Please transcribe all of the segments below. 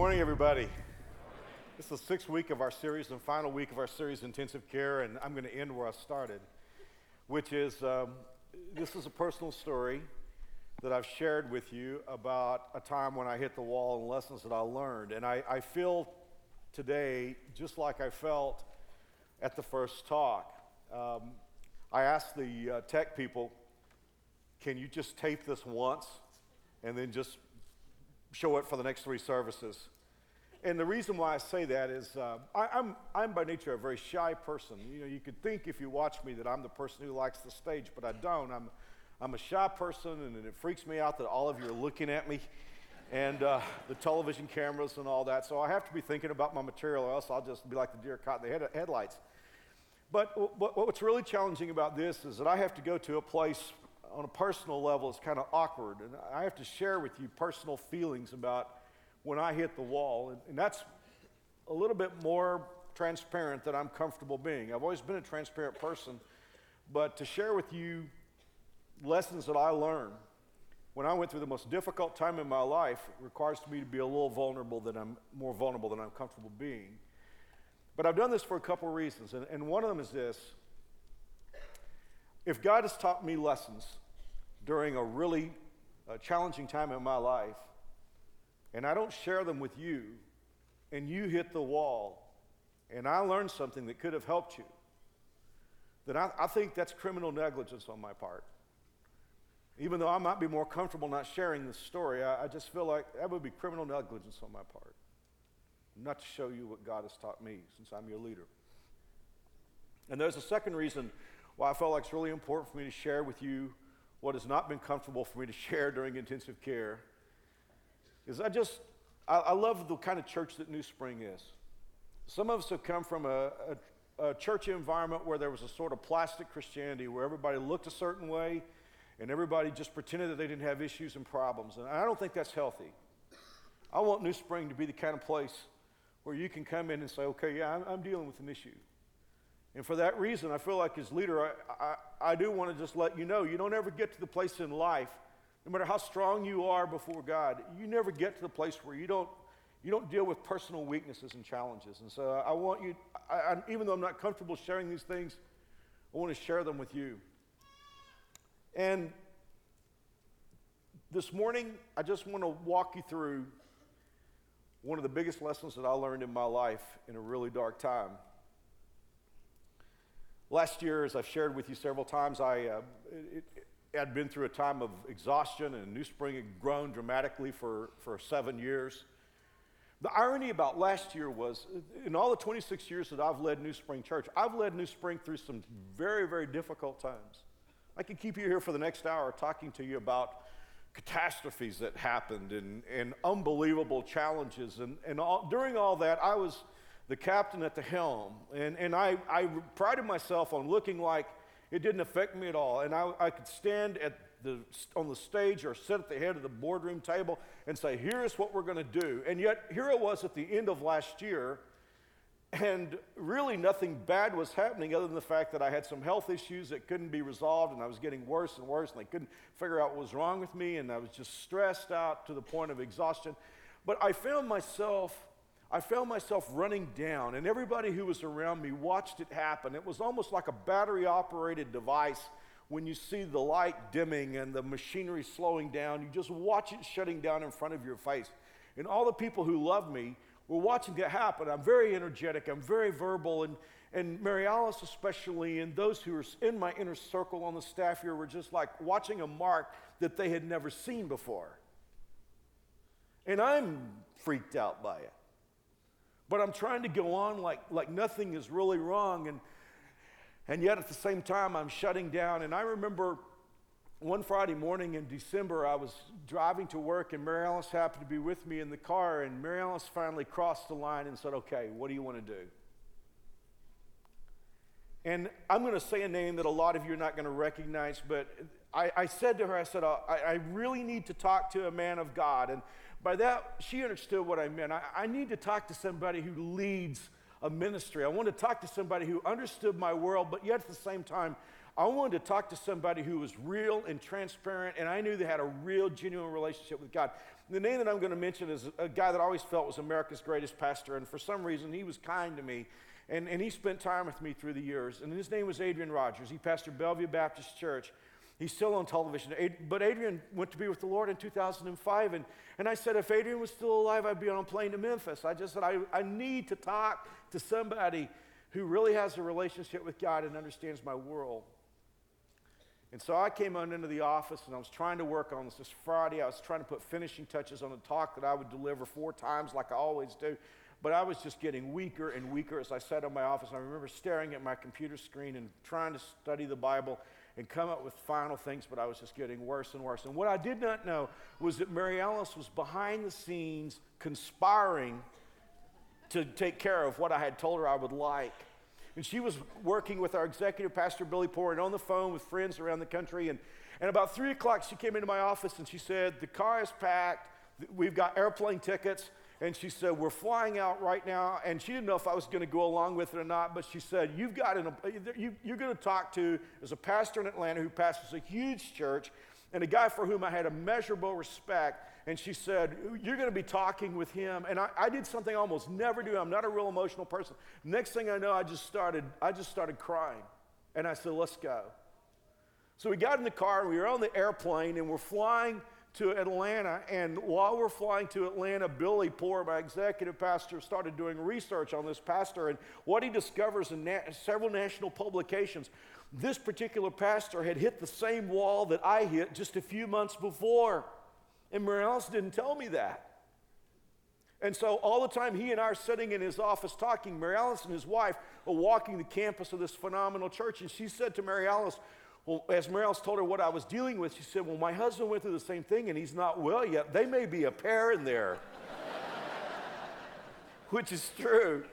morning, everybody. This is the sixth week of our series and final week of our series, Intensive Care, and I'm going to end where I started, which is um, this is a personal story that I've shared with you about a time when I hit the wall and lessons that I learned. And I, I feel today just like I felt at the first talk. Um, I asked the uh, tech people, can you just tape this once and then just show it for the next three services? And the reason why I say that is uh, I, I'm, I'm by nature a very shy person. You know, you could think if you watch me that I'm the person who likes the stage, but I don't. I'm, I'm a shy person, and it freaks me out that all of you are looking at me and uh, the television cameras and all that. So I have to be thinking about my material, or else I'll just be like the deer caught in the head- headlights. But what, what's really challenging about this is that I have to go to a place on a personal level it's kind of awkward, and I have to share with you personal feelings about when I hit the wall, and, and that's a little bit more transparent than I'm comfortable being. I've always been a transparent person, but to share with you lessons that I learned when I went through the most difficult time in my life requires me to be a little vulnerable than I'm more vulnerable than I'm comfortable being. But I've done this for a couple of reasons, and, and one of them is this. If God has taught me lessons during a really uh, challenging time in my life, and I don't share them with you, and you hit the wall, and I learned something that could have helped you, then I, I think that's criminal negligence on my part. Even though I might be more comfortable not sharing this story, I, I just feel like that would be criminal negligence on my part. Not to show you what God has taught me since I'm your leader. And there's a second reason why I felt like it's really important for me to share with you what has not been comfortable for me to share during intensive care is I just, I, I love the kind of church that New Spring is. Some of us have come from a, a, a church environment where there was a sort of plastic Christianity where everybody looked a certain way and everybody just pretended that they didn't have issues and problems. And I don't think that's healthy. I want New Spring to be the kind of place where you can come in and say, okay, yeah, I'm, I'm dealing with an issue. And for that reason, I feel like as leader, I, I, I do want to just let you know you don't ever get to the place in life no matter how strong you are before God, you never get to the place where you don't, you don't deal with personal weaknesses and challenges. And so I want you, I, I, even though I'm not comfortable sharing these things, I want to share them with you. And this morning, I just want to walk you through one of the biggest lessons that I learned in my life in a really dark time. Last year, as I've shared with you several times, I, uh, it, had been through a time of exhaustion, and New Spring had grown dramatically for, for seven years. The irony about last year was, in all the 26 years that I've led New Spring Church, I've led New Spring through some very, very difficult times. I could keep you here for the next hour talking to you about catastrophes that happened and, and unbelievable challenges. And, and all, during all that, I was the captain at the helm. And, and I, I prided myself on looking like it didn't affect me at all. And I, I could stand at the, on the stage or sit at the head of the boardroom table and say, here's what we're going to do. And yet, here it was at the end of last year, and really nothing bad was happening other than the fact that I had some health issues that couldn't be resolved, and I was getting worse and worse, and they couldn't figure out what was wrong with me, and I was just stressed out to the point of exhaustion. But I found myself I found myself running down, and everybody who was around me watched it happen. It was almost like a battery operated device when you see the light dimming and the machinery slowing down. You just watch it shutting down in front of your face. And all the people who love me were watching that happen. I'm very energetic, I'm very verbal, and, and Mary Alice, especially, and those who are in my inner circle on the staff here were just like watching a mark that they had never seen before. And I'm freaked out by it. But I'm trying to go on like, like nothing is really wrong. And, and yet at the same time, I'm shutting down. And I remember one Friday morning in December, I was driving to work, and Mary Alice happened to be with me in the car. And Mary Alice finally crossed the line and said, Okay, what do you want to do? And I'm going to say a name that a lot of you are not going to recognize, but I, I said to her, I said, I, I really need to talk to a man of God. And by that, she understood what I meant. I, I need to talk to somebody who leads a ministry. I want to talk to somebody who understood my world, but yet at the same time, I wanted to talk to somebody who was real and transparent, and I knew they had a real, genuine relationship with God. The name that I'm going to mention is a guy that I always felt was America's greatest pastor, and for some reason, he was kind to me. And, and he spent time with me through the years. And his name was Adrian Rogers. He pastored Bellevue Baptist Church. He's still on television. But Adrian went to be with the Lord in 2005. And, and I said, if Adrian was still alive, I'd be on a plane to Memphis. I just said, I, I need to talk to somebody who really has a relationship with God and understands my world. And so I came on into the office and I was trying to work on this this Friday. I was trying to put finishing touches on a talk that I would deliver four times like I always do. But I was just getting weaker and weaker as I sat in my office. And I remember staring at my computer screen and trying to study the Bible and come up with final things, but I was just getting worse and worse. And what I did not know was that Mary Alice was behind the scenes conspiring to take care of what I had told her I would like. And she was working with our executive pastor, Billy Poor, and on the phone with friends around the country. And, and about three o'clock, she came into my office and she said, The car is packed. We've got airplane tickets. And she said, We're flying out right now. And she didn't know if I was going to go along with it or not, but she said, You've got an, you, you're going to talk to, as a pastor in Atlanta who pastors a huge church, and a guy for whom I had immeasurable respect. And she said, You're going to be talking with him. And I, I, did something I almost never do. I'm not a real emotional person. Next thing I know, I just started, I just started crying. And I said, Let's go. So we got in the car and we were on the airplane and we're flying to Atlanta. And while we're flying to Atlanta, Billy Poor, my executive pastor, started doing research on this pastor. And what he discovers in na- several national publications this particular pastor had hit the same wall that I hit just a few months before. And Mary Alice didn't tell me that. And so all the time he and I are sitting in his office talking, Mary Alice and his wife are walking the campus of this phenomenal church. And she said to Mary Alice, well, as Mary told her what I was dealing with, she said, Well, my husband went through the same thing and he's not well yet. They may be a pair in there. Which is true.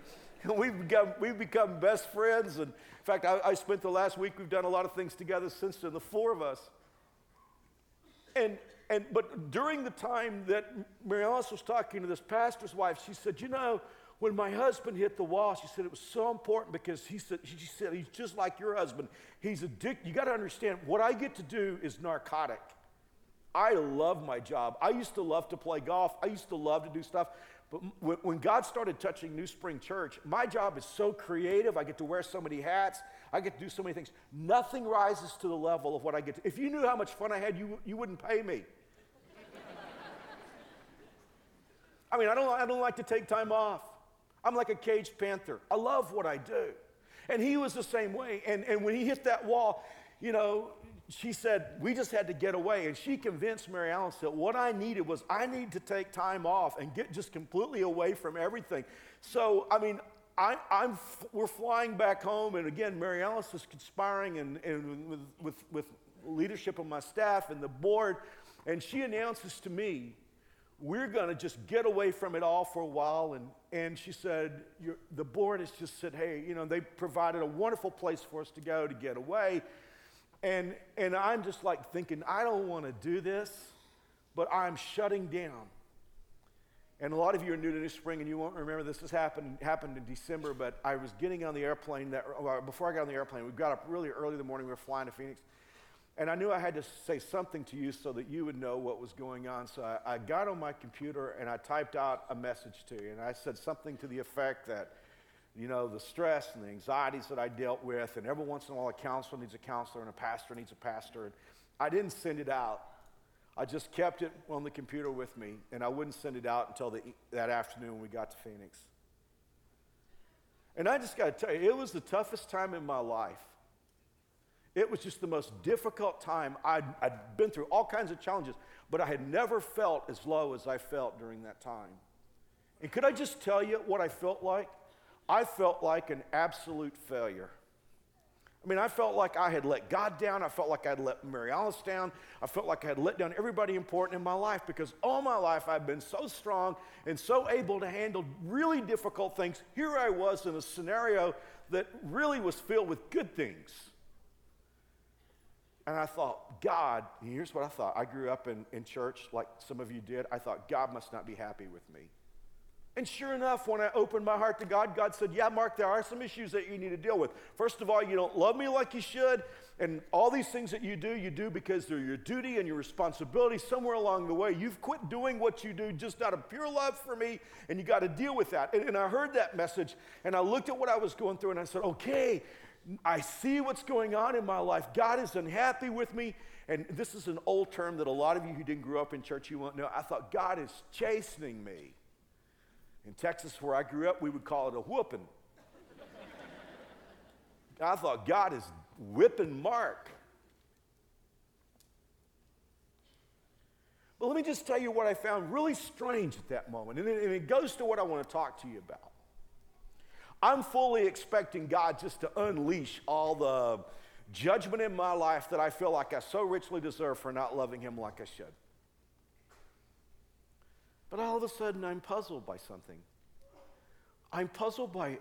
We've become, we've become best friends. And in fact, I, I spent the last week, we've done a lot of things together since then, the four of us. And and but during the time that Mary Alice was talking to this pastor's wife, she said, "You know, when my husband hit the wall, she said it was so important because he said she said he's just like your husband. He's addicted. You got to understand what I get to do is narcotic. I love my job. I used to love to play golf. I used to love to do stuff. But when God started touching New Spring Church, my job is so creative. I get to wear so many hats. I get to do so many things. Nothing rises to the level of what I get to. If you knew how much fun I had, you, you wouldn't pay me. I mean, I don't, I don't like to take time off. I'm like a caged panther. I love what I do. And he was the same way. And, and when he hit that wall, you know, she said, we just had to get away. And she convinced Mary Alice that what I needed was I need to take time off and get just completely away from everything. So, I mean, I, am we're flying back home. And again, Mary Alice is conspiring and, and with, with, with leadership of my staff and the board. And she announces to me we're going to just get away from it all for a while. And, and she said, the board has just said, hey, you know, they provided a wonderful place for us to go to get away. And, and I'm just like thinking, I don't want to do this, but I'm shutting down. And a lot of you are new to New Spring and you won't remember this. This happened, happened in December, but I was getting on the airplane that, before I got on the airplane, we got up really early in the morning. We were flying to Phoenix. And I knew I had to say something to you so that you would know what was going on. So I, I, got on my computer and I typed out a message to you. And I said something to the effect that, you know, the stress and the anxieties that I dealt with, and every once in a while a counselor needs a counselor and a pastor needs a pastor. And I didn't send it out. I just kept it on the computer with me, and I wouldn't send it out until the, that afternoon when we got to Phoenix. And I just got to tell you, it was the toughest time in my life. It was just the most difficult time. I'd, I'd been through all kinds of challenges, but I had never felt as low as I felt during that time. And could I just tell you what I felt like? I felt like an absolute failure. I mean, I felt like I had let God down. I felt like I'd let Mary Alice down. I felt like I had let down everybody important in my life because all my life I've been so strong and so able to handle really difficult things. Here I was in a scenario that really was filled with good things. And I thought, God, here's what I thought. I grew up in, in church like some of you did. I thought, God must not be happy with me. And sure enough, when I opened my heart to God, God said, Yeah, Mark, there are some issues that you need to deal with. First of all, you don't love me like you should. and all these things that you do, you do because they're your duty and your responsibility. Somewhere along the way, you've quit doing what you do just out of pure love for me, and you got to deal with that. And, and I heard that message, and I looked at what I was going through, and I said, okay, I see what's going on in my life. God is unhappy with me. And this is an old term that a lot of you who didn't grow up in church, you won't know. I thought, God is chastening me. In Texas, where I grew up, we would call it a whooping. I thought, God is whipping Mark. But let me just tell you what I found really strange at that moment. And it, and it goes to what I want to talk to you about. I'm fully expecting God just to unleash all the judgment in my life that I feel like I so richly deserve for not loving Him like I should. But all of a sudden, I'm puzzled by something. I'm puzzled by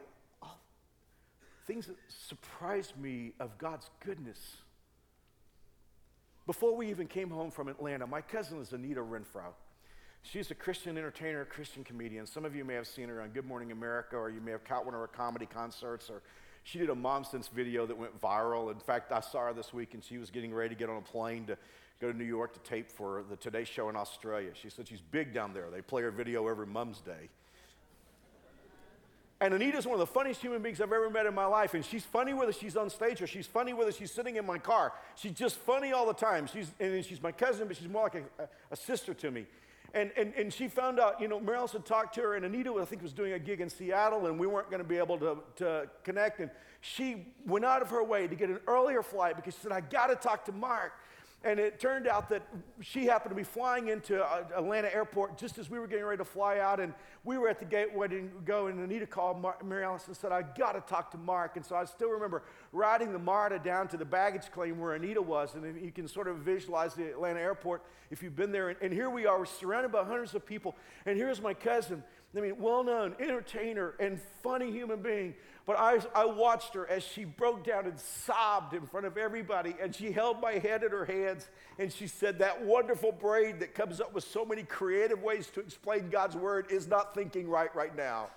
things that surprised me of God's goodness. Before we even came home from Atlanta, my cousin is Anita Renfro. She's a Christian entertainer, Christian comedian. Some of you may have seen her on Good Morning America, or you may have caught one of her comedy concerts, or she did a Mom Sense video that went viral. In fact, I saw her this week, and she was getting ready to get on a plane to go to New York to tape for the Today Show in Australia. She said she's big down there. They play her video every Mom's Day. And Anita's one of the funniest human beings I've ever met in my life. And she's funny whether she's on stage or she's funny whether she's sitting in my car. She's just funny all the time. She's, and she's my cousin, but she's more like a, a sister to me. And, and, and she found out, you know, Meryl had talked to her, and Anita, I think, was doing a gig in Seattle, and we weren't going to be able to, to connect. And she went out of her way to get an earlier flight because she said, I got to talk to Mark. And it turned out that she happened to be flying into uh, Atlanta airport just as we were getting ready to fly out. And we were at the gate waiting to go. And Anita called Mar- Mary Alice and said, I got to talk to Mark. And so I still remember riding the MARTA down to the baggage claim where Anita was. And you can sort of visualize the Atlanta airport if you've been there. And, and here we are, we're surrounded by hundreds of people. And here's my cousin. I mean, well known entertainer and funny human being but I, I watched her as she broke down and sobbed in front of everybody, and she held my head in her hands, and she said, That wonderful brain that comes up with so many creative ways to explain God's word is not thinking right right now.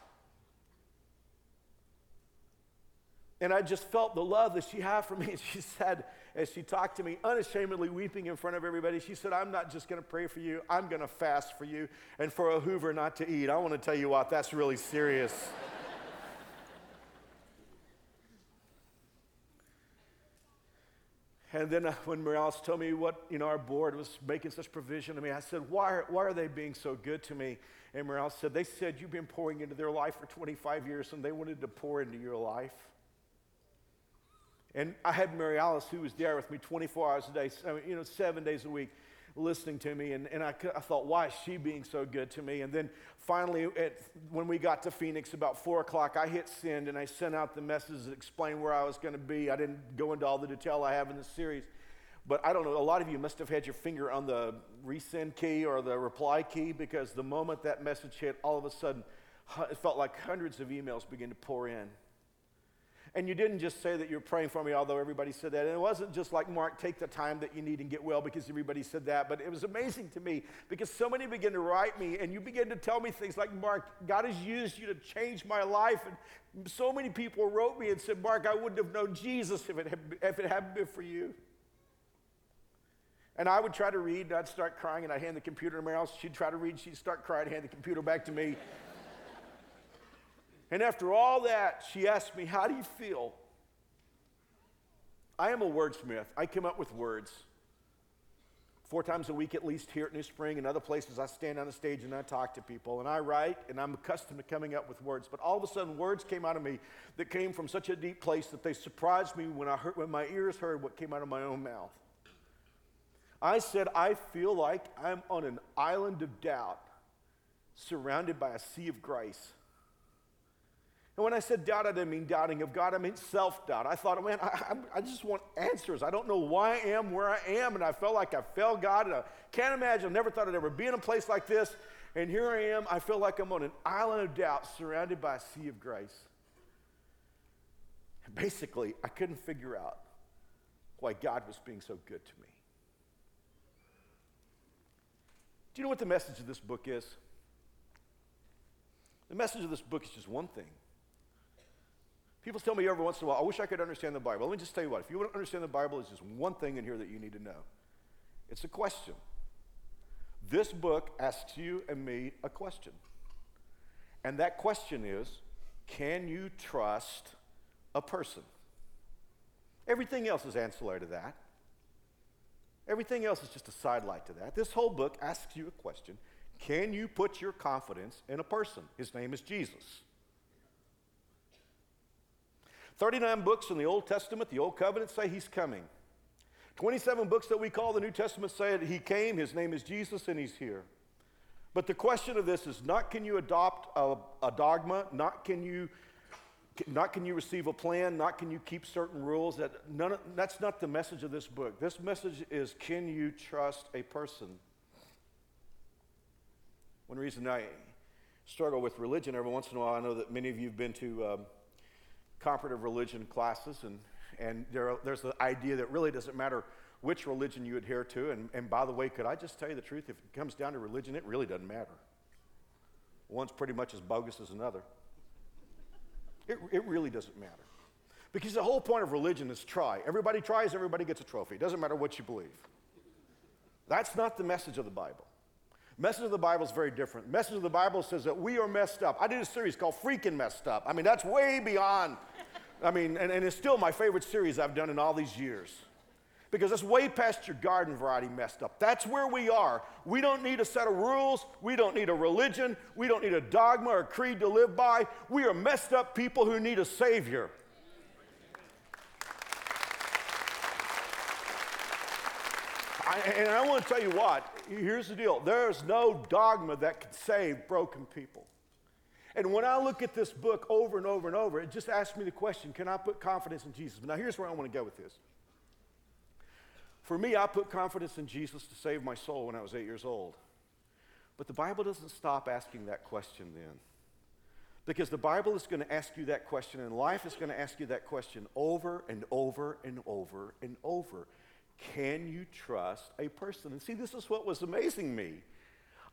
And I just felt the love that she had for me. And she said, as she talked to me, unashamedly weeping in front of everybody, she said, I'm not just going to pray for you, I'm going to fast for you and for a Hoover not to eat. I want to tell you what, that's really serious. And then uh, when Mary Alice told me what, you know, our board was making such provision to me, I said, why are, why are they being so good to me? And Mary Alice said, they said you've been pouring into their life for 25 years and they wanted to pour into your life. And I had Mary Alice, who was there with me 24 hours a day, you know, seven days a week listening to me. And, and I, I thought, why is she being so good to me? And then finally, at, when we got to Phoenix about 4 o'clock, I hit send and I sent out the message that explained where I was going to be. I didn't go into all the detail I have in the series. But I don't know, a lot of you must have had your finger on the resend key or the reply key because the moment that message hit, all of a sudden, it felt like hundreds of emails began to pour in. And you didn't just say that you're praying for me, although everybody said that. And it wasn't just like, Mark, take the time that you need and get well because everybody said that. But it was amazing to me because so many began to write me and you began to tell me things like, Mark, God has used you to change my life. And so many people wrote me and said, Mark, I wouldn't have known Jesus if it, had, if it hadn't been for you. And I would try to read, and I'd start crying, and I'd hand the computer to Meryl. She'd try to read, she'd start crying, hand the computer back to me. And after all that, she asked me, How do you feel? I am a wordsmith. I come up with words. Four times a week, at least, here at New Spring and other places, I stand on a stage and I talk to people. And I write, and I'm accustomed to coming up with words. But all of a sudden, words came out of me that came from such a deep place that they surprised me when, I heard, when my ears heard what came out of my own mouth. I said, I feel like I'm on an island of doubt, surrounded by a sea of grace. And when I said doubt, I didn't mean doubting of God, I meant self doubt. I thought, man, I, I, just want answers. I don't know why I am where I am. And I felt like I failed God. And I can't imagine, I never thought I'd ever be in a place like this. And here I am. I feel like I'm on an island of doubt surrounded by a sea of grace. And basically, I couldn't figure out why God was being so good to me. Do you know what the message of this book is? The message of this book is just one thing People tell me every once in a while, I wish I could understand the Bible. Let me just tell you what, if you want to understand the Bible, there's just one thing in here that you need to know it's a question. This book asks you and me a question. And that question is can you trust a person? Everything else is ancillary to that. Everything else is just a sidelight to that. This whole book asks you a question Can you put your confidence in a person? His name is Jesus. 39 books in the Old Testament, the Old Covenant say he's coming. 27 books that we call the New Testament say that he came, his name is Jesus, and he's here. But the question of this is not can you adopt a, a dogma, not can you not can you receive a plan, not can you keep certain rules. That none of, that's not the message of this book. This message is can you trust a person? One reason I struggle with religion every once in a while, I know that many of you have been to um, comparative religion classes, and, and there, there's the idea that really doesn't matter which religion you adhere to. And, and by the way, could I just tell you the truth? If it comes down to religion, it really doesn't matter. One's pretty much as bogus as another. It, it really doesn't matter. Because the whole point of religion is try. Everybody tries, everybody gets a trophy. It doesn't matter what you believe. That's not the message of the Bible. Message of the Bible is very different. Message of the Bible says that we are messed up. I did a series called Freaking Messed Up. I mean, that's way beyond, I mean, and, and it's still my favorite series I've done in all these years because it's way past your garden variety messed up. That's where we are. We don't need a set of rules. We don't need a religion. We don't need a dogma or creed to live by. We are messed up people who need a Savior. I, and I want to tell you what, here's the deal there's no dogma that can save broken people. And when I look at this book over and over and over, it just asks me the question can I put confidence in Jesus? Now, here's where I want to go with this. For me, I put confidence in Jesus to save my soul when I was eight years old. But the Bible doesn't stop asking that question then. Because the Bible is going to ask you that question, and life is going to ask you that question over and over and over and over. Can you trust a person? And see, this is what was amazing me.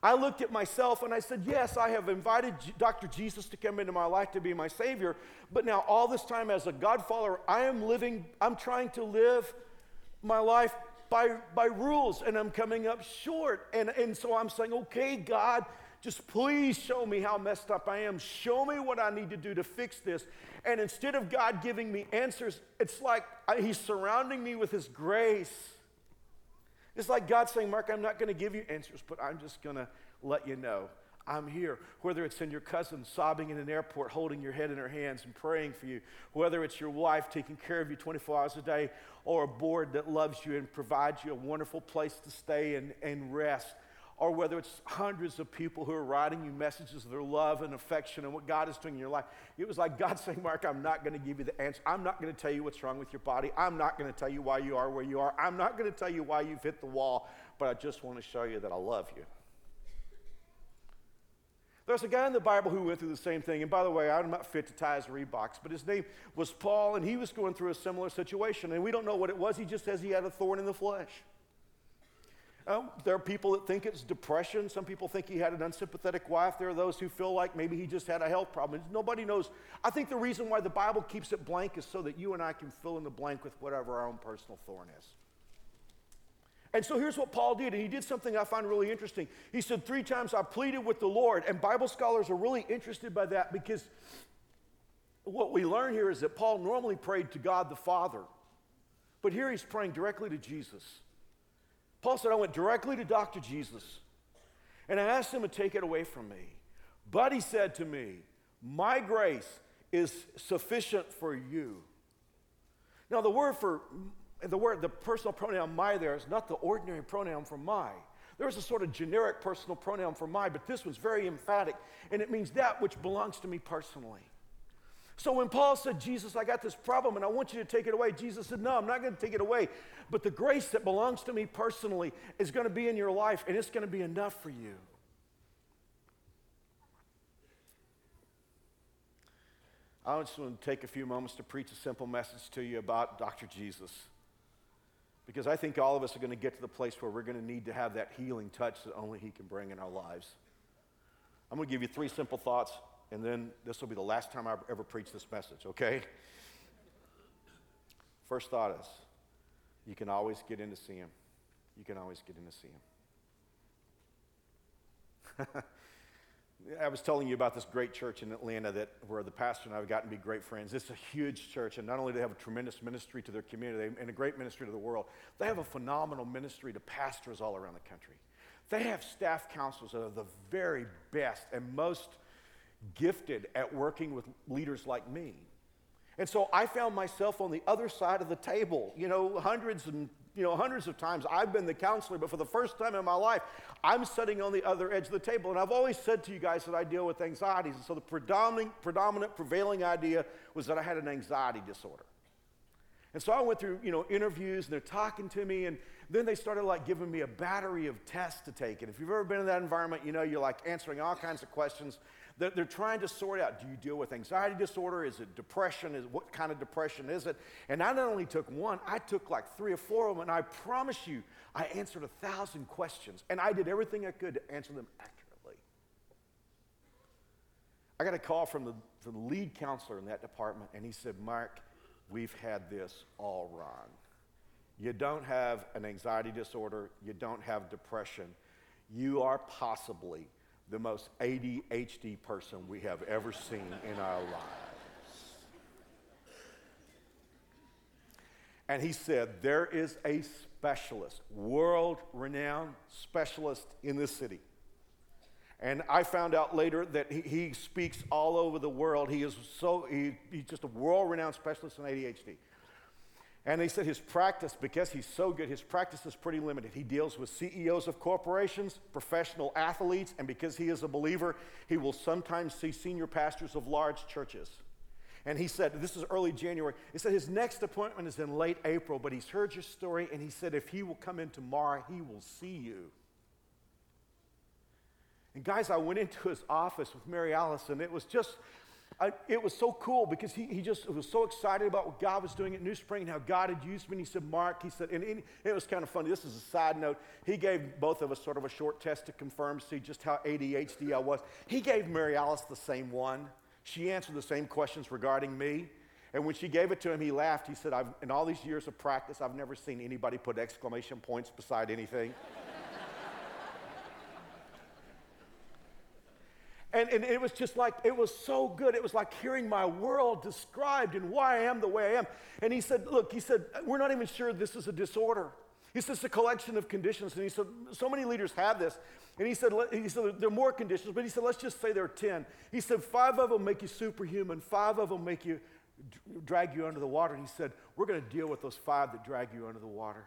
I looked at myself and I said, Yes, I have invited Dr. Jesus to come into my life to be my Savior. But now, all this time as a God follower, I am living, I'm trying to live my life by, by rules and I'm coming up short. And, and so I'm saying, okay, God, just please show me how messed up I am. Show me what I need to do to fix this. And instead of God giving me answers, it's like uh, He's surrounding me with His grace. It's like God saying, Mark, I'm not going to give you answers, but I'm just going to let you know. I'm here. Whether it's in your cousin sobbing in an airport, holding your head in her hands and praying for you, whether it's your wife taking care of you 24 hours a day, or a board that loves you and provides you a wonderful place to stay and, and rest, or whether it's hundreds of people who are writing you messages of their love and affection and what God is doing in your life. It was like God saying, Mark, I'm not going to give you the answer. I'm not going to tell you what's wrong with your body. I'm not going to tell you why you are where you are. I'm not going to tell you why you've hit the wall, but I just want to show you that I love you. There's a guy in the Bible who went through the same thing. And by the way, I'm not fit to tie his Reeboks, but his name was Paul, and he was going through a similar situation. And we don't know what it was. He just says he had a thorn in the flesh. Um, there are people that think it's depression. Some people think he had an unsympathetic wife. There are those who feel like maybe he just had a health problem. Nobody knows. I think the reason why the Bible keeps it blank is so that you and I can fill in the blank with whatever our own personal thorn is. And so here's what Paul did, and he did something I find really interesting. He said, Three times I pleaded with the Lord, and Bible scholars are really interested by that because what we learn here is that Paul normally prayed to God the Father, but here he's praying directly to Jesus. Paul said, I went directly to Dr. Jesus, and I asked him to take it away from me. But he said to me, My grace is sufficient for you. Now, the word for the word, the personal pronoun my there is not the ordinary pronoun for my. There's a sort of generic personal pronoun for my, but this one's very emphatic, and it means that which belongs to me personally. So when Paul said, Jesus, I got this problem and I want you to take it away, Jesus said, No, I'm not going to take it away. But the grace that belongs to me personally is going to be in your life, and it's going to be enough for you. I just want to take a few moments to preach a simple message to you about Dr. Jesus. Because I think all of us are going to get to the place where we're going to need to have that healing touch that only He can bring in our lives. I'm going to give you three simple thoughts. And then this will be the last time I ever preach this message, okay? First thought is you can always get in to see him. You can always get in to see him. I was telling you about this great church in Atlanta that where the pastor and I have gotten to be great friends. It's a huge church, and not only do they have a tremendous ministry to their community and a great ministry to the world, they have a phenomenal ministry to pastors all around the country. They have staff counselors that are the very best and most gifted at working with leaders like me. And so I found myself on the other side of the table, you know, hundreds and you know, hundreds of times I've been the counselor, but for the first time in my life, I'm sitting on the other edge of the table. And I've always said to you guys that I deal with anxieties. And so the predominant, predominant prevailing idea was that I had an anxiety disorder. And so I went through, you know, interviews and they're talking to me and then they started like giving me a battery of tests to take. And if you've ever been in that environment, you know, you're like answering all kinds of questions they're, they're trying to sort out do you deal with anxiety disorder? Is it depression? Is, what kind of depression is it? And I not only took one, I took like three or four of them, and I promise you, I answered a thousand questions, and I did everything I could to answer them accurately. I got a call from the, from the lead counselor in that department, and he said, Mark, we've had this all wrong. You don't have an anxiety disorder, you don't have depression. You are possibly the most ADHD person we have ever seen in our lives. And he said, There is a specialist, world renowned specialist in this city. And I found out later that he, he speaks all over the world. He is so, he, he's just a world renowned specialist in ADHD. And he said his practice, because he's so good, his practice is pretty limited. He deals with CEOs of corporations, professional athletes, and because he is a believer, he will sometimes see senior pastors of large churches. And he said, this is early January. He said his next appointment is in late April, but he's heard your story, and he said if he will come in tomorrow, he will see you. And guys, I went into his office with Mary Alice. it was just I, it was so cool because he, he just was so excited about what God was doing at New Spring and how God had used me. And he said, Mark, he said, and it was kind of funny. This is a side note. He gave both of us sort of a short test to confirm, see just how ADHD I was. He gave Mary Alice the same one. She answered the same questions regarding me. And when she gave it to him, he laughed. He said, In all these years of practice, I've never seen anybody put exclamation points beside anything. And, and it was just like, it was so good. It was like hearing my world described and why I am the way I am. And he said, Look, he said, we're not even sure this is a disorder. He says, it's a collection of conditions. And he said, so many leaders have this. And he said, he said, there are more conditions, but he said, let's just say there are 10. He said, five of them make you superhuman, five of them make you drag you under the water. And he said, we're going to deal with those five that drag you under the water.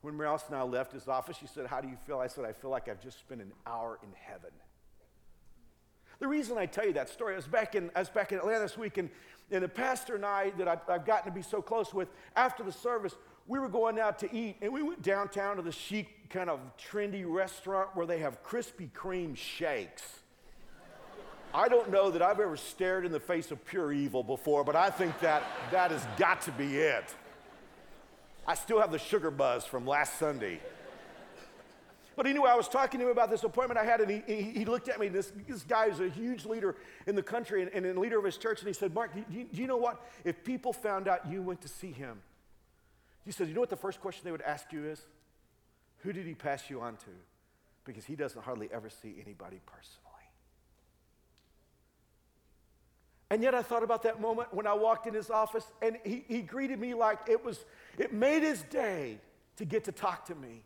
When Mary Alice and I left his office, she said, How do you feel? I said, I feel like I've just spent an hour in heaven. The reason I tell you that story, I was back in, I was back in Atlanta this week, and, and the pastor and I that I've, I've gotten to be so close with, after the service, we were going out to eat, and we went downtown to the chic, kind of trendy restaurant where they have Krispy Kreme shakes. I don't know that I've ever stared in the face of pure evil before, but I think that that has got to be it. I still have the sugar buzz from last Sunday. But he knew I was talking to him about this appointment I had, and he, he, he looked at me. This, this guy is a huge leader in the country and, and a leader of his church. And he said, Mark, do you, do you know what? If people found out you went to see him, he said, You know what the first question they would ask you is? Who did he pass you on to? Because he doesn't hardly ever see anybody personally. And yet I thought about that moment when I walked in his office and he, he greeted me like it was, it made his day to get to talk to me.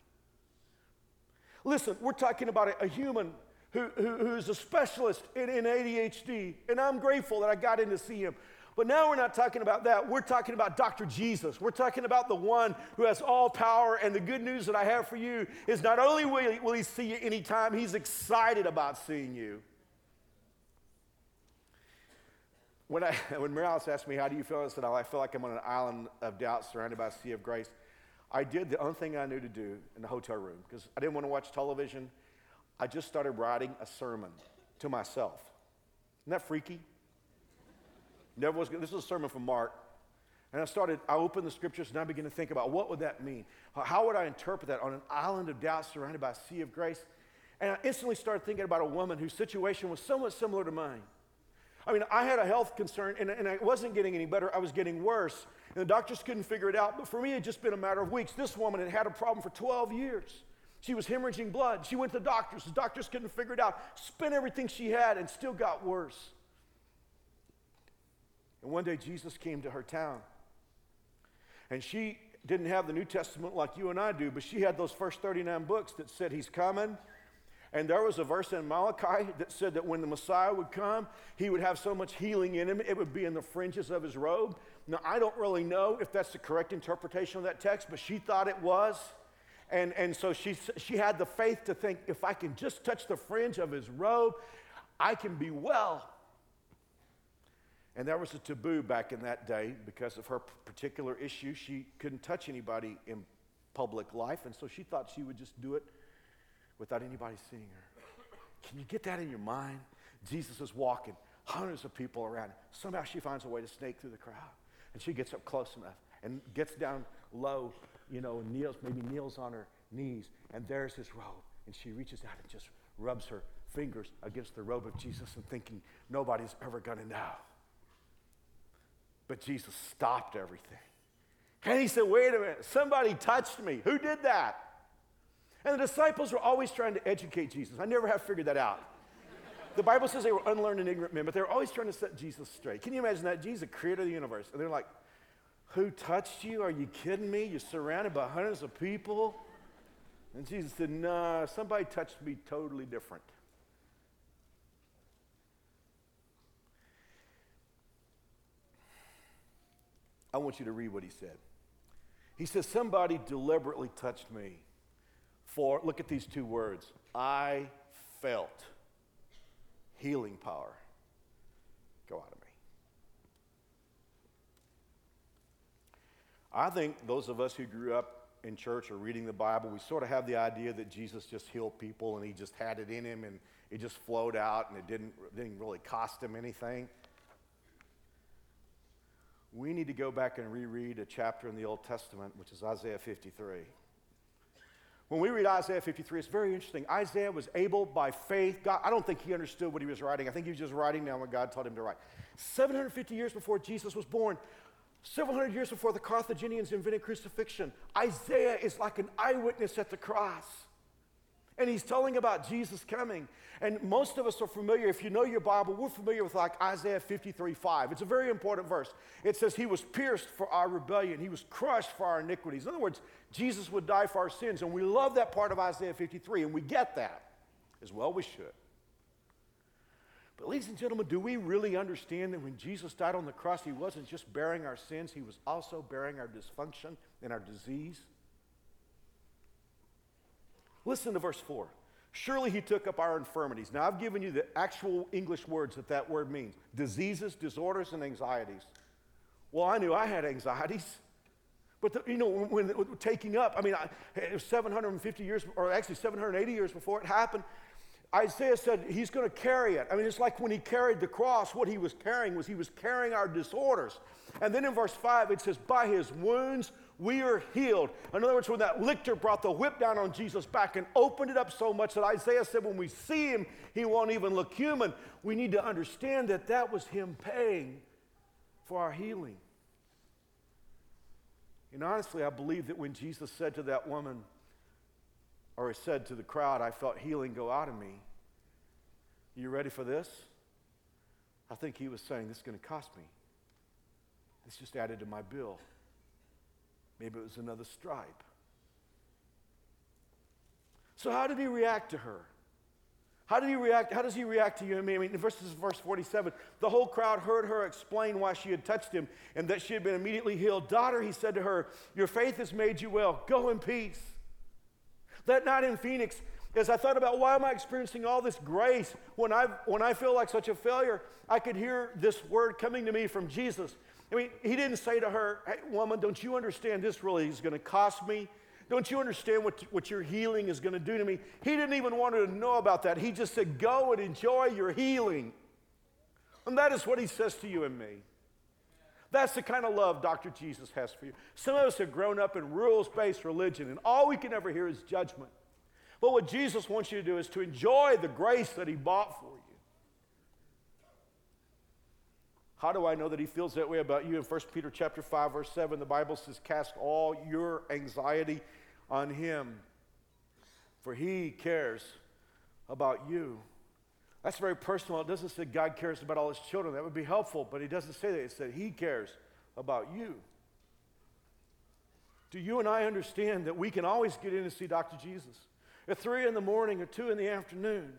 Listen, we're talking about a, a human who, who, who's a specialist in, in ADHD, and I'm grateful that I got in to see him. But now we're not talking about that. We're talking about Dr. Jesus. We're talking about the one who has all power. And the good news that I have for you is not only will he, will he see you anytime, he's excited about seeing you. When, I, when Mary asked me, How do you feel? I said, I feel like I'm on an island of doubt surrounded by a sea of grace. I did the only thing I knew to do in the hotel room because I didn't want to watch television. I just started writing a sermon to myself. Isn't that freaky? Never was. This is a sermon from Mark, and I started. I opened the scriptures and I began to think about what would that mean. How would I interpret that on an island of doubt surrounded by a sea of grace? And I instantly started thinking about a woman whose situation was somewhat similar to mine. I mean, I had a health concern and, and I wasn't getting any better, I was getting worse. And the doctors couldn't figure it out, but for me, it had just been a matter of weeks. This woman had had a problem for 12 years. She was hemorrhaging blood. She went to doctors. The doctors couldn't figure it out. Spent everything she had and still got worse. And one day, Jesus came to her town. And she didn't have the New Testament like you and I do, but she had those first 39 books that said he's coming. And there was a verse in Malachi that said that when the Messiah would come, he would have so much healing in him, it would be in the fringes of his robe. Now, I don't really know if that's the correct interpretation of that text, but she thought it was. And, and so she, she had the faith to think if I can just touch the fringe of his robe, I can be well. And there was a taboo back in that day because of her particular issue. She couldn't touch anybody in public life, and so she thought she would just do it without anybody seeing her. Can you get that in your mind? Jesus is walking, hundreds of people around. Somehow she finds a way to snake through the crowd. And she gets up close enough and gets down low, you know, and kneels, maybe kneels on her knees, and there's his robe. And she reaches out and just rubs her fingers against the robe of Jesus and thinking, nobody's ever going to know. But Jesus stopped everything. And he said, Wait a minute, somebody touched me. Who did that? And the disciples were always trying to educate Jesus. I never have figured that out. The Bible says they were unlearned and ignorant men, but they were always trying to set Jesus straight. Can you imagine that? Jesus, the creator of the universe. And they're like, Who touched you? Are you kidding me? You're surrounded by hundreds of people. And Jesus said, Nah, somebody touched me totally different. I want you to read what he said. He says, Somebody deliberately touched me. For, look at these two words I felt healing power go out of me. I think those of us who grew up in church or reading the Bible, we sort of have the idea that Jesus just healed people and he just had it in him and it just flowed out and it didn't, didn't really cost him anything we need to go back and reread a chapter in the Old Testament, which is Isaiah 53. When we read Isaiah 53, it's very interesting. Isaiah was able by faith, God, I don't think he understood what he was writing. I think he was just writing down what God told him to write. 750 years before Jesus was born, several hundred years before the Carthaginians invented crucifixion, Isaiah is like an eyewitness at the cross. And he's telling about Jesus coming. And most of us are familiar, if you know your Bible, we're familiar with like Isaiah 53 5. It's a very important verse. It says, He was pierced for our rebellion, He was crushed for our iniquities. In other words, Jesus would die for our sins. And we love that part of Isaiah 53, and we get that as well. We should. But, ladies and gentlemen, do we really understand that when Jesus died on the cross, He wasn't just bearing our sins, He was also bearing our dysfunction and our disease? Listen to verse 4. Surely he took up our infirmities. Now, I've given you the actual English words that that word means diseases, disorders, and anxieties. Well, I knew I had anxieties. But, the, you know, when, when, taking up, I mean, I, it was 750 years, or actually 780 years before it happened, Isaiah said he's going to carry it. I mean, it's like when he carried the cross, what he was carrying was he was carrying our disorders. And then in verse 5, it says, By his wounds we are healed. In other words, when that lictor brought the whip down on Jesus' back and opened it up so much that Isaiah said, when we see him, he won't even look human, we need to understand that that was him paying for our healing. And honestly, I believe that when Jesus said to that woman, or he said to the crowd, I felt healing go out of me, you ready for this? I think he was saying, This is going to cost me. It's just added to my bill. Maybe it was another stripe. So, how did he react to her? How did he react? How does he react to you and me? I mean, in verses, verse 47, the whole crowd heard her explain why she had touched him and that she had been immediately healed. Daughter, he said to her, Your faith has made you well. Go in peace. That night in Phoenix, as I thought about why am I experiencing all this grace when I, when I feel like such a failure, I could hear this word coming to me from Jesus. I mean, he didn't say to her, hey, woman, don't you understand this really is going to cost me? Don't you understand what, what your healing is going to do to me? He didn't even want her to know about that. He just said, go and enjoy your healing. And that is what he says to you and me. That's the kind of love Dr. Jesus has for you. Some of us have grown up in rules based religion, and all we can ever hear is judgment. But what Jesus wants you to do is to enjoy the grace that He bought for you. How do I know that He feels that way about you? In 1 Peter chapter 5, verse 7, the Bible says, Cast all your anxiety on Him, for He cares about you. That's very personal. It doesn't say God cares about all his children. That would be helpful, but he doesn't say that. It said he cares about you. Do you and I understand that we can always get in and see Dr. Jesus? At 3 in the morning or 2 in the afternoon,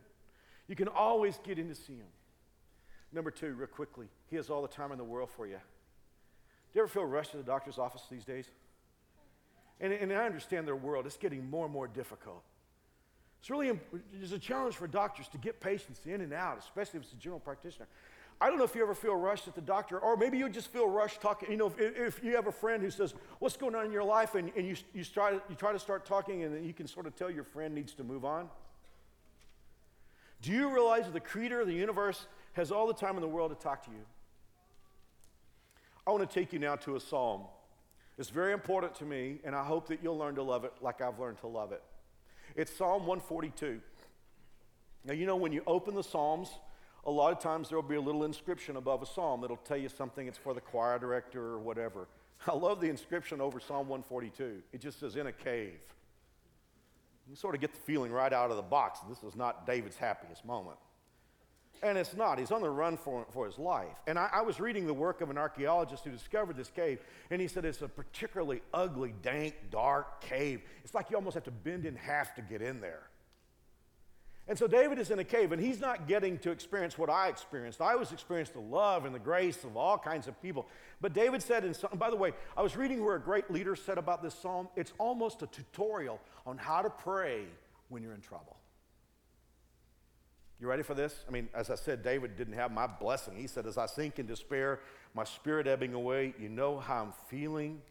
you can always get in to see him. Number two, real quickly, he has all the time in the world for you. Do you ever feel rushed to the doctor's office these days? And, and I understand their world, it's getting more and more difficult. It's really there's a challenge for doctors to get patients in and out, especially if it's a general practitioner. I don't know if you ever feel rushed at the doctor, or maybe you just feel rushed talking. You know, if, if you have a friend who says, What's going on in your life? and, and you, you, try you try to start talking, and you can sort of tell your friend needs to move on. Do you realize that the creator of the universe has all the time in the world to talk to you? I want to take you now to a psalm. It's very important to me, and I hope that you'll learn to love it like I've learned to love it. It's Psalm 142. Now, you know, when you open the Psalms, a lot of times there will be a little inscription above a psalm that'll tell you something it's for the choir director or whatever. I love the inscription over Psalm 142. It just says, in a cave. You sort of get the feeling right out of the box this is not David's happiest moment. And it's not. He's on the run for, for his life. And I, I, was reading the work of an archaeologist who discovered this cave, and he said it's a particularly ugly, dank, dark cave. It's like you almost have to bend in half to get in there. And so David is in a cave, and he's not getting to experience what I experienced. I was experiencing the love and the grace of all kinds of people. But David said, in some, by the way, I was reading where a great leader said about this psalm, it's almost a tutorial on how to pray when you're in trouble. You ready for this? I mean, as I said, David didn't have my blessing. He said, As I sink in despair, my spirit ebbing away, you know how I'm feeling.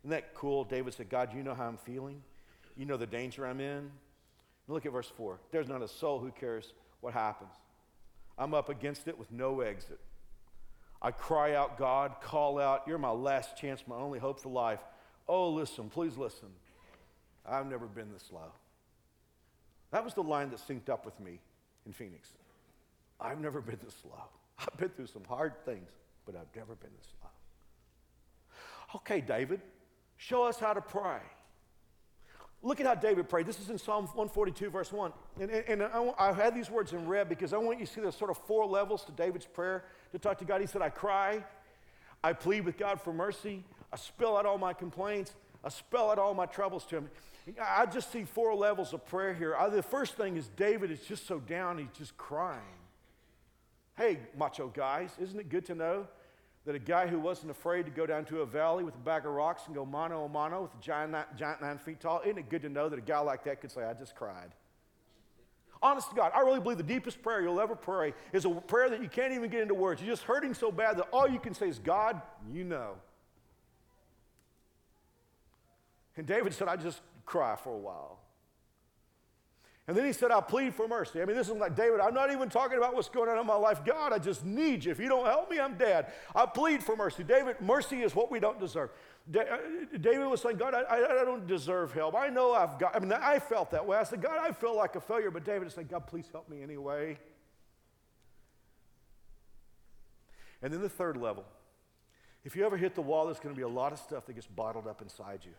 Isn't that cool? David said, God, you know how I'm feeling. You know the danger I'm in. Look at verse 4. There's not a soul who cares what happens. I'm up against it with no exit. I cry out, God, call out, you're my last chance, my only hope for life. Oh, listen, please listen. I've never been this low. That was the line that synced up with me in Phoenix. I've never been this low. I've been through some hard things, but I've never been this low. Okay, David, show us how to pray. Look at how David prayed. This is in Psalm 142, verse 1. And, and, and I, I had these words in red because I want you to see there's sort of four levels to David's prayer to talk to God. He said, I cry, I plead with God for mercy, I spill out all my complaints, I spell out all my troubles to him. I just see four levels of prayer here. The first thing is David is just so down, he's just crying. Hey, macho guys, isn't it good to know that a guy who wasn't afraid to go down to a valley with a bag of rocks and go mano a mano with a giant, giant nine feet tall, isn't it good to know that a guy like that could say, I just cried? Honest to God, I really believe the deepest prayer you'll ever pray is a prayer that you can't even get into words. You're just hurting so bad that all you can say is, God, you know. And David said, I just cry for a while. And then he said, I'll plead for mercy. I mean, this is like David, I'm not even talking about what's going on in my life. God, I just need you. If you don't help me, I'm dead. I plead for mercy. David, mercy is what we don't deserve. Uh, David was saying, God, I, I, don't deserve help. I know I've got, I mean, I felt that way. I said, God, I feel like a failure. But David said, God, please help me anyway. And then the third level. If you ever hit the wall, there's going to be a lot of stuff that gets bottled up inside you.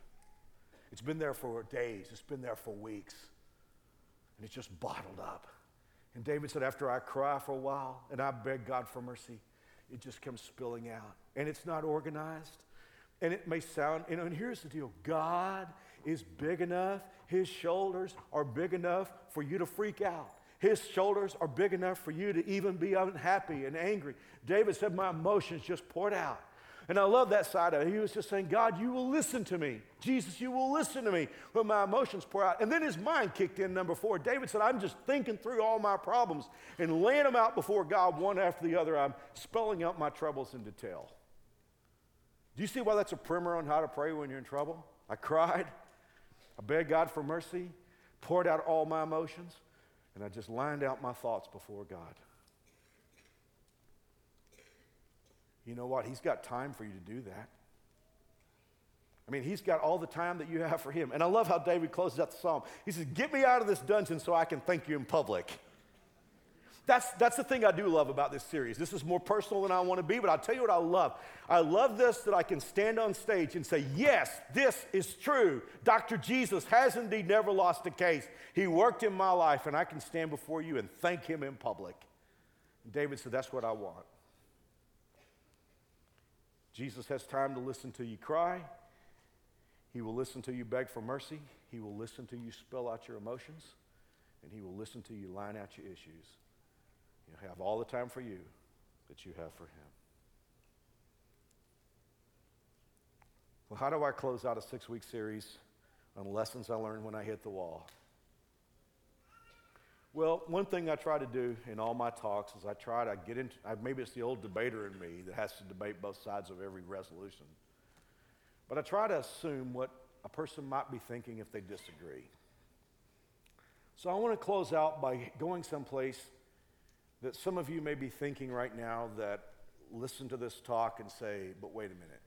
It's been there for days, it's been there for weeks, and it's just bottled up. And David said, After I cry for a while and I beg God for mercy, it just comes spilling out. And it's not organized. And it may sound, you know, and here's the deal God is big enough, His shoulders are big enough for you to freak out. His shoulders are big enough for you to even be unhappy and angry. David said, My emotions just poured out. And I love that side of it. He was just saying, God, you will listen to me. Jesus, you will listen to me when my emotions pour out. And then his mind kicked in, number four. David said, I'm just thinking through all my problems and laying them out before God one after the other. I'm spelling out my troubles in detail. Do you see why that's a primer on how to pray when you're in trouble? I cried. I begged God for mercy, poured out all my emotions, and I just lined out my thoughts before God. You know what? He's got time for you to do that. I mean, he's got all the time that you have for him. And I love how David closes out the psalm. He says, Get me out of this dungeon so I can thank you in public. That's, that's the thing I do love about this series. This is more personal than I want to be, but I'll tell you what I love. I love this that I can stand on stage and say, Yes, this is true. Dr. Jesus has indeed never lost a case. He worked in my life, and I can stand before you and thank him in public. And David said, That's what I want. Jesus has time to listen to you cry. He will listen to you beg for mercy. He will listen to you spell out your emotions. And he will listen to you line out your issues. He'll have all the time for you that you have for him. Well, how do I close out a six week series on lessons I learned when I hit the wall? Well, one thing I try to do in all my talks is I try to get into, maybe it's the old debater in me that has to debate both sides of every resolution. But I try to assume what a person might be thinking if they disagree. So I want to close out by going someplace that some of you may be thinking right now that listen to this talk and say, but wait a minute.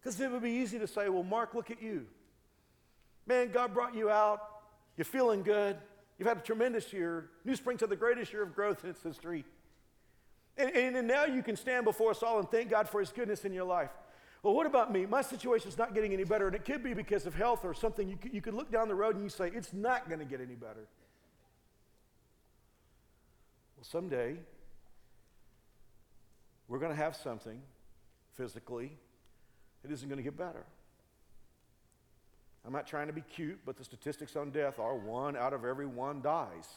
Because it would be easy to say, well, Mark, look at you. Man, God brought you out. You're feeling good. You've had a tremendous year. New Spring to the greatest year of growth in its history. And, and, and now you can stand before us all and thank God for His goodness in your life. Well, what about me? My situation is not getting any better, and it could be because of health or something. You you could look down the road and you say, it's not going to get any better. Well, someday, we're going to have something physically that isn't going to get better. I'm not trying to be cute, but the statistics on death are one out of every one dies.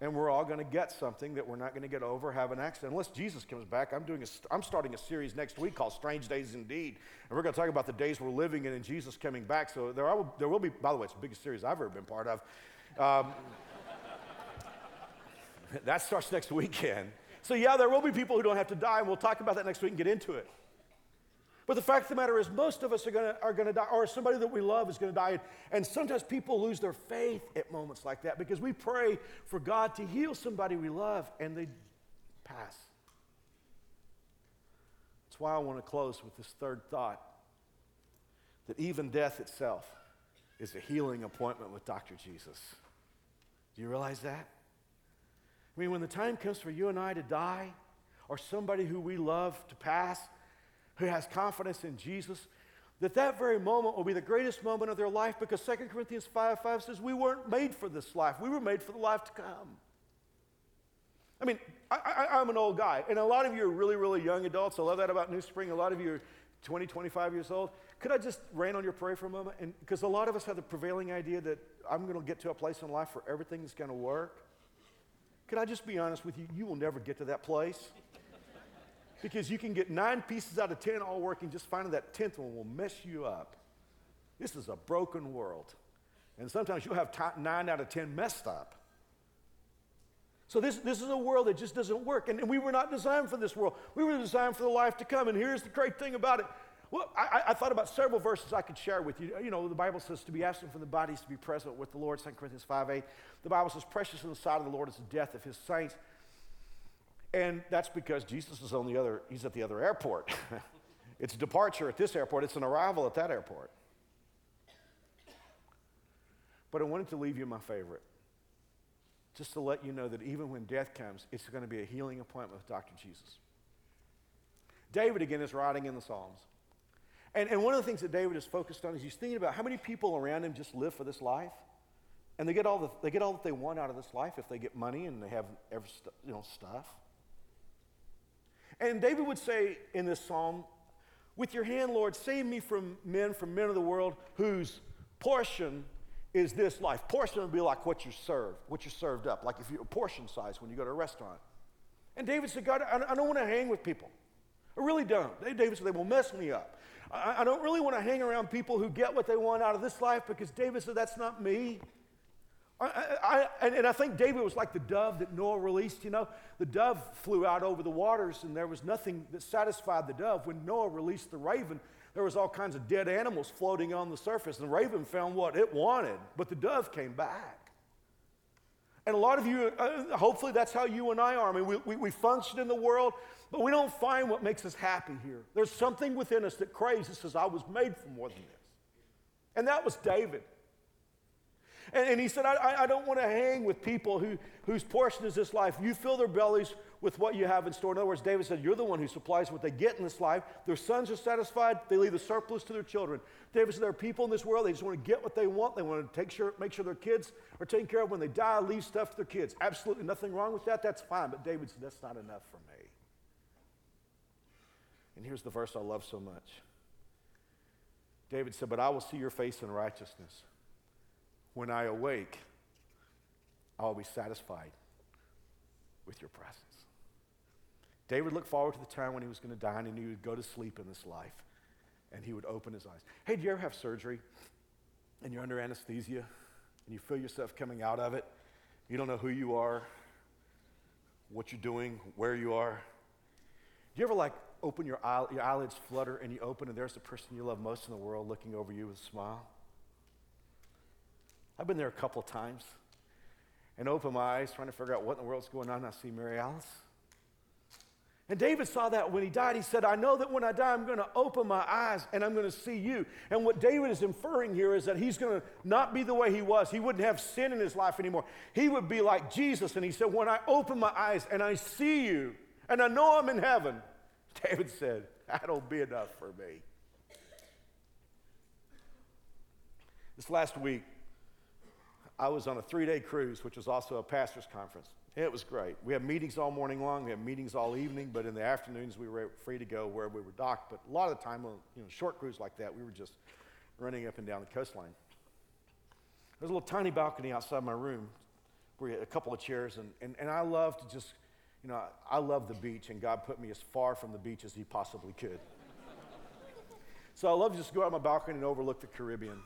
And we're all going to get something that we're not going to get over, have an accident. Unless Jesus comes back, I'm, doing a, I'm starting a series next week called Strange Days Indeed. And we're going to talk about the days we're living in and Jesus coming back. So there, are, there will be, by the way, it's the biggest series I've ever been part of. Um, that starts next weekend. So, yeah, there will be people who don't have to die, and we'll talk about that next week and get into it. But the fact of the matter is, most of us are going are gonna die, or somebody that we love is going to die. And, and sometimes people lose their faith at moments like that because we pray for God to heal somebody we love and they pass. That's why I want to close with this third thought that even death itself is a healing appointment with Dr. Jesus. Do you realize that? I mean, when the time comes for you and I to die, or somebody who we love to pass, who has confidence in Jesus, that that very moment will be the greatest moment of their life because 2 Corinthians 5 5 says, We weren't made for this life, we were made for the life to come. I mean, I, am an old guy, and a lot of you are really, really young adults. I love that about New Spring. A lot of you are 20, 25 years old. Could I just rain on your parade for a moment? And because a lot of us have the prevailing idea that I'm going to get to a place in life where everything's going to work. Could I just be honest with you? You will never get to that place. Because you can get nine pieces out of ten all working, just finding that tenth one will mess you up. This is a broken world. And sometimes you'll have t- nine out of ten messed up. So this, this is a world that just doesn't work. And, and we were not designed for this world. We were designed for the life to come. And here's the great thing about it. Well, I, I, thought about several verses I could share with you. You know, the Bible says to be absent from the bodies to be present with the Lord, 2 Corinthians 5 8. The Bible says, precious in the sight of the Lord is the death of his saints. And that's because Jesus is on the other, he's at the other airport. it's departure at this airport, it's an arrival at that airport. But I wanted to leave you my favorite, just to let you know that even when death comes, it's going to be a healing appointment with Dr. Jesus. David, again, is writing in the Psalms. And, and one of the things that David is focused on is he's thinking about how many people around him just live for this life. And they get all, the, they get all that they want out of this life if they get money and they have every, you know, stuff. And David would say in this psalm, With your hand, Lord, save me from men, from men of the world whose portion is this life. Portion would be like what you serve, what you served up, like if you a portion size when you go to a restaurant. And David said, God, I, don't want to hang with people. I really don't. David said, they will mess me up. I don't really want to hang around people who get what they want out of this life because David said, that's not me. I, I, and, and I think David was like the dove that Noah released. You know, the dove flew out over the waters, and there was nothing that satisfied the dove. When Noah released the raven, there was all kinds of dead animals floating on the surface. And the raven found what it wanted, but the dove came back. And a lot of you, uh, hopefully, that's how you and I are. I mean, we, we, we function in the world, but we don't find what makes us happy here. There's something within us that craves that says, I was made for more than this. And that was David. And, and he said, I, I don't want to hang with people who, whose portion is this life. You fill their bellies with what you have in store. In other words, David said, You're the one who supplies what they get in this life. Their sons are satisfied, they leave the surplus to their children. David said, There are people in this world, they just want to get what they want. They want to take sure, make sure their kids are taken care of. When they die, leave stuff to their kids. Absolutely nothing wrong with that. That's fine. But David said, That's not enough for me. And here's the verse I love so much. David said, But I will see your face in righteousness. When I awake, I will be satisfied with your presence. David looked forward to the time when he was going to die and he would go to sleep in this life and he would open his eyes. Hey, do you ever have surgery and you're under anesthesia and you feel yourself coming out of it? You don't know who you are, what you're doing, where you are. Do you ever like open your, eye, your eyelids flutter and you open and there's the person you love most in the world looking over you with a smile? I've been there a couple times and open my eyes trying to figure out what in the world's going on. I see Mary Alice. And David saw that when he died. He said, I know that when I die, I'm going to open my eyes and I'm going to see you. And what David is inferring here is that he's going to not be the way he was. He wouldn't have sin in his life anymore. He would be like Jesus. And he said, When I open my eyes and I see you and I know I'm in heaven, David said, That'll be enough for me. This last week, I was on a three day cruise, which was also a pastor's conference. It was great. We had meetings all morning long. We had meetings all evening, but in the afternoons we were free to go where we were docked. But a lot of the time, on you know, short cruise like that, we were just running up and down the coastline. There's a little tiny balcony outside my room where we had a couple of chairs, and, and, and I love to just, you know, I love the beach, and God put me as far from the beach as He possibly could. so I love to just go out on my balcony and overlook the Caribbean.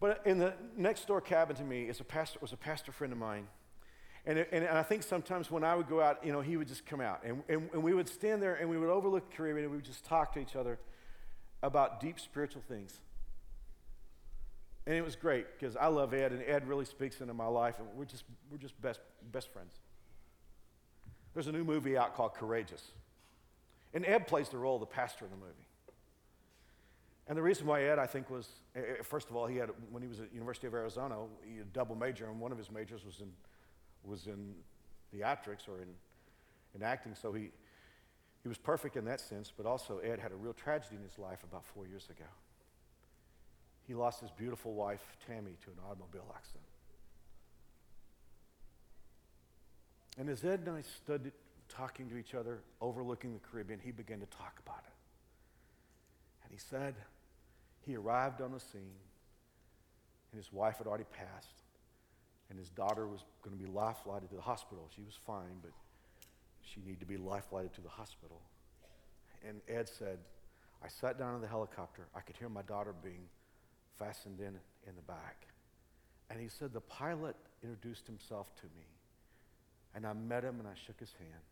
But in the next door cabin to me is a pastor, was a pastor friend of mine and, and, I think sometimes when I would go out, you know, he would just come out. And, and, and we would stand there and we would overlook the Caribbean and we would just talk to each other about deep spiritual things. And it was great because I love Ed and Ed really speaks into my life and we're just, we're just best, best friends. There's a new movie out called Courageous. And Ed plays the role of the pastor in the movie. And the reason why Ed, I think, was, eh, eh, first of all, he had, when he was at University of Arizona, he had a double major, and one of his majors was in was in theatrics or in, in acting, so he, he was perfect in that sense, but also Ed had a real tragedy in his life about four years ago. He lost his beautiful wife, Tammy, to an automobile accident. And as Ed and I stood talking to each other, overlooking the Caribbean, he began to talk about it. And he said he arrived on the scene, and his wife had already passed and his daughter was going to be life flighted to the hospital. She was fine, but she needed to be life flighted to the hospital. And Ed said, I sat down in the helicopter. I could hear my daughter being fastened in in the back. And he said, The pilot introduced himself to me. And I met him and I shook his hand.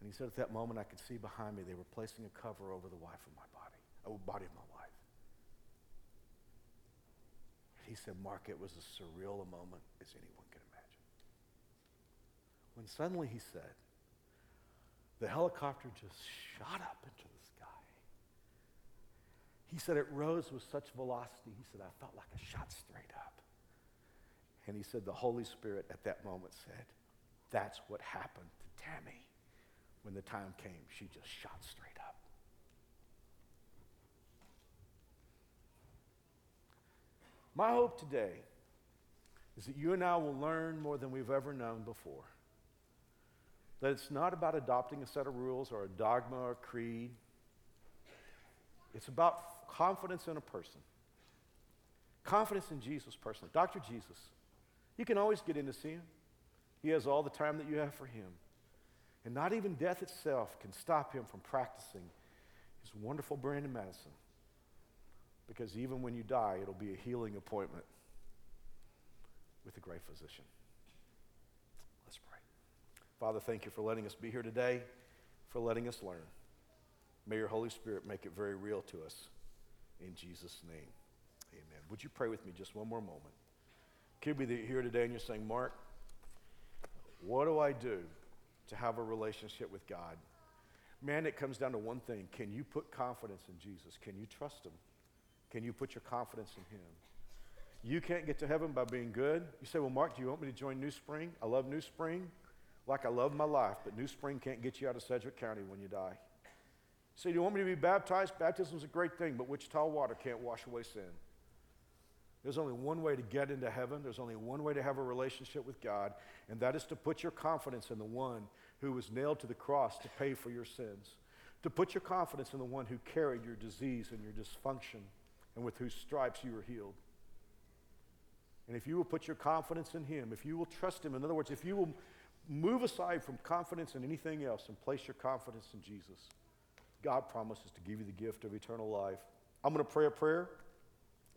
And he said, At that moment, I could see behind me they were placing a cover over the wife of my body, uh, body of my wife. He said, Mark, it was as surreal a moment as anyone can imagine. When suddenly he said, the helicopter just shot up into the sky. He said it rose with such velocity. He said, I felt like a shot straight up. And he said, the Holy Spirit at that moment said, That's what happened to Tammy when the time came. She just shot straight up. My hope today is that you and I will learn more than we've ever known before. That it's not about adopting a set of rules or a dogma or a creed. It's about confidence in a person. Confidence in Jesus personally. Dr. Jesus. You can always get in to see him. He has all the time that you have for him. And not even death itself can stop him from practicing his wonderful brand of medicine. Because even when you die, it'll be a healing appointment with a great physician. Let's pray. Father, thank you for letting us be here today, for letting us learn. May your Holy Spirit make it very real to us. In Jesus' name, amen. Would you pray with me just one more moment? Could be here today and you're saying, Mark, What do I do to have a relationship with God? Man, it comes down to one thing. Can you put confidence in Jesus? Can you trust Him? Can you put your confidence in Him? You can't get to heaven by being good. You say, Well, Mark, do you want me to join New Spring? I love New Spring like I love my life, but New Spring can't get you out of Sedgwick County when you die. So, do you want me to be baptized? Baptism is a great thing, but Wichita water can't wash away sin. There's only one way to get into heaven. There's only one way to have a relationship with God, and that is to put your confidence in the one who was nailed to the cross to pay for your sins. To put your confidence in the one who carried your disease and your dysfunction and with whose stripes you were healed. And if you will put your confidence in him, if you will trust him, in other words, if you will move aside from confidence in anything else and place your confidence in Jesus, God promises to give you the gift of eternal life. I'm going to pray a prayer.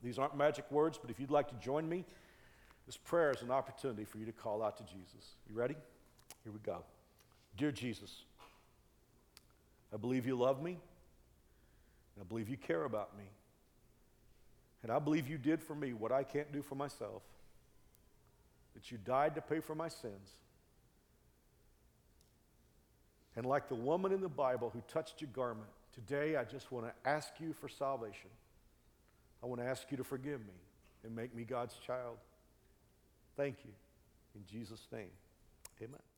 These aren't magic words, but if you'd like to join me, this prayer is an opportunity for you to call out to Jesus. You ready? Here we go. Dear Jesus, I believe you love me, and I believe you care about me. And I believe you did for me what I can't do for myself. That you died to pay for my sins. And like the woman in the Bible who touched your garment, today I just want to ask you for salvation. I want to ask you to forgive me and make me God's child. Thank you. In Jesus' name, amen.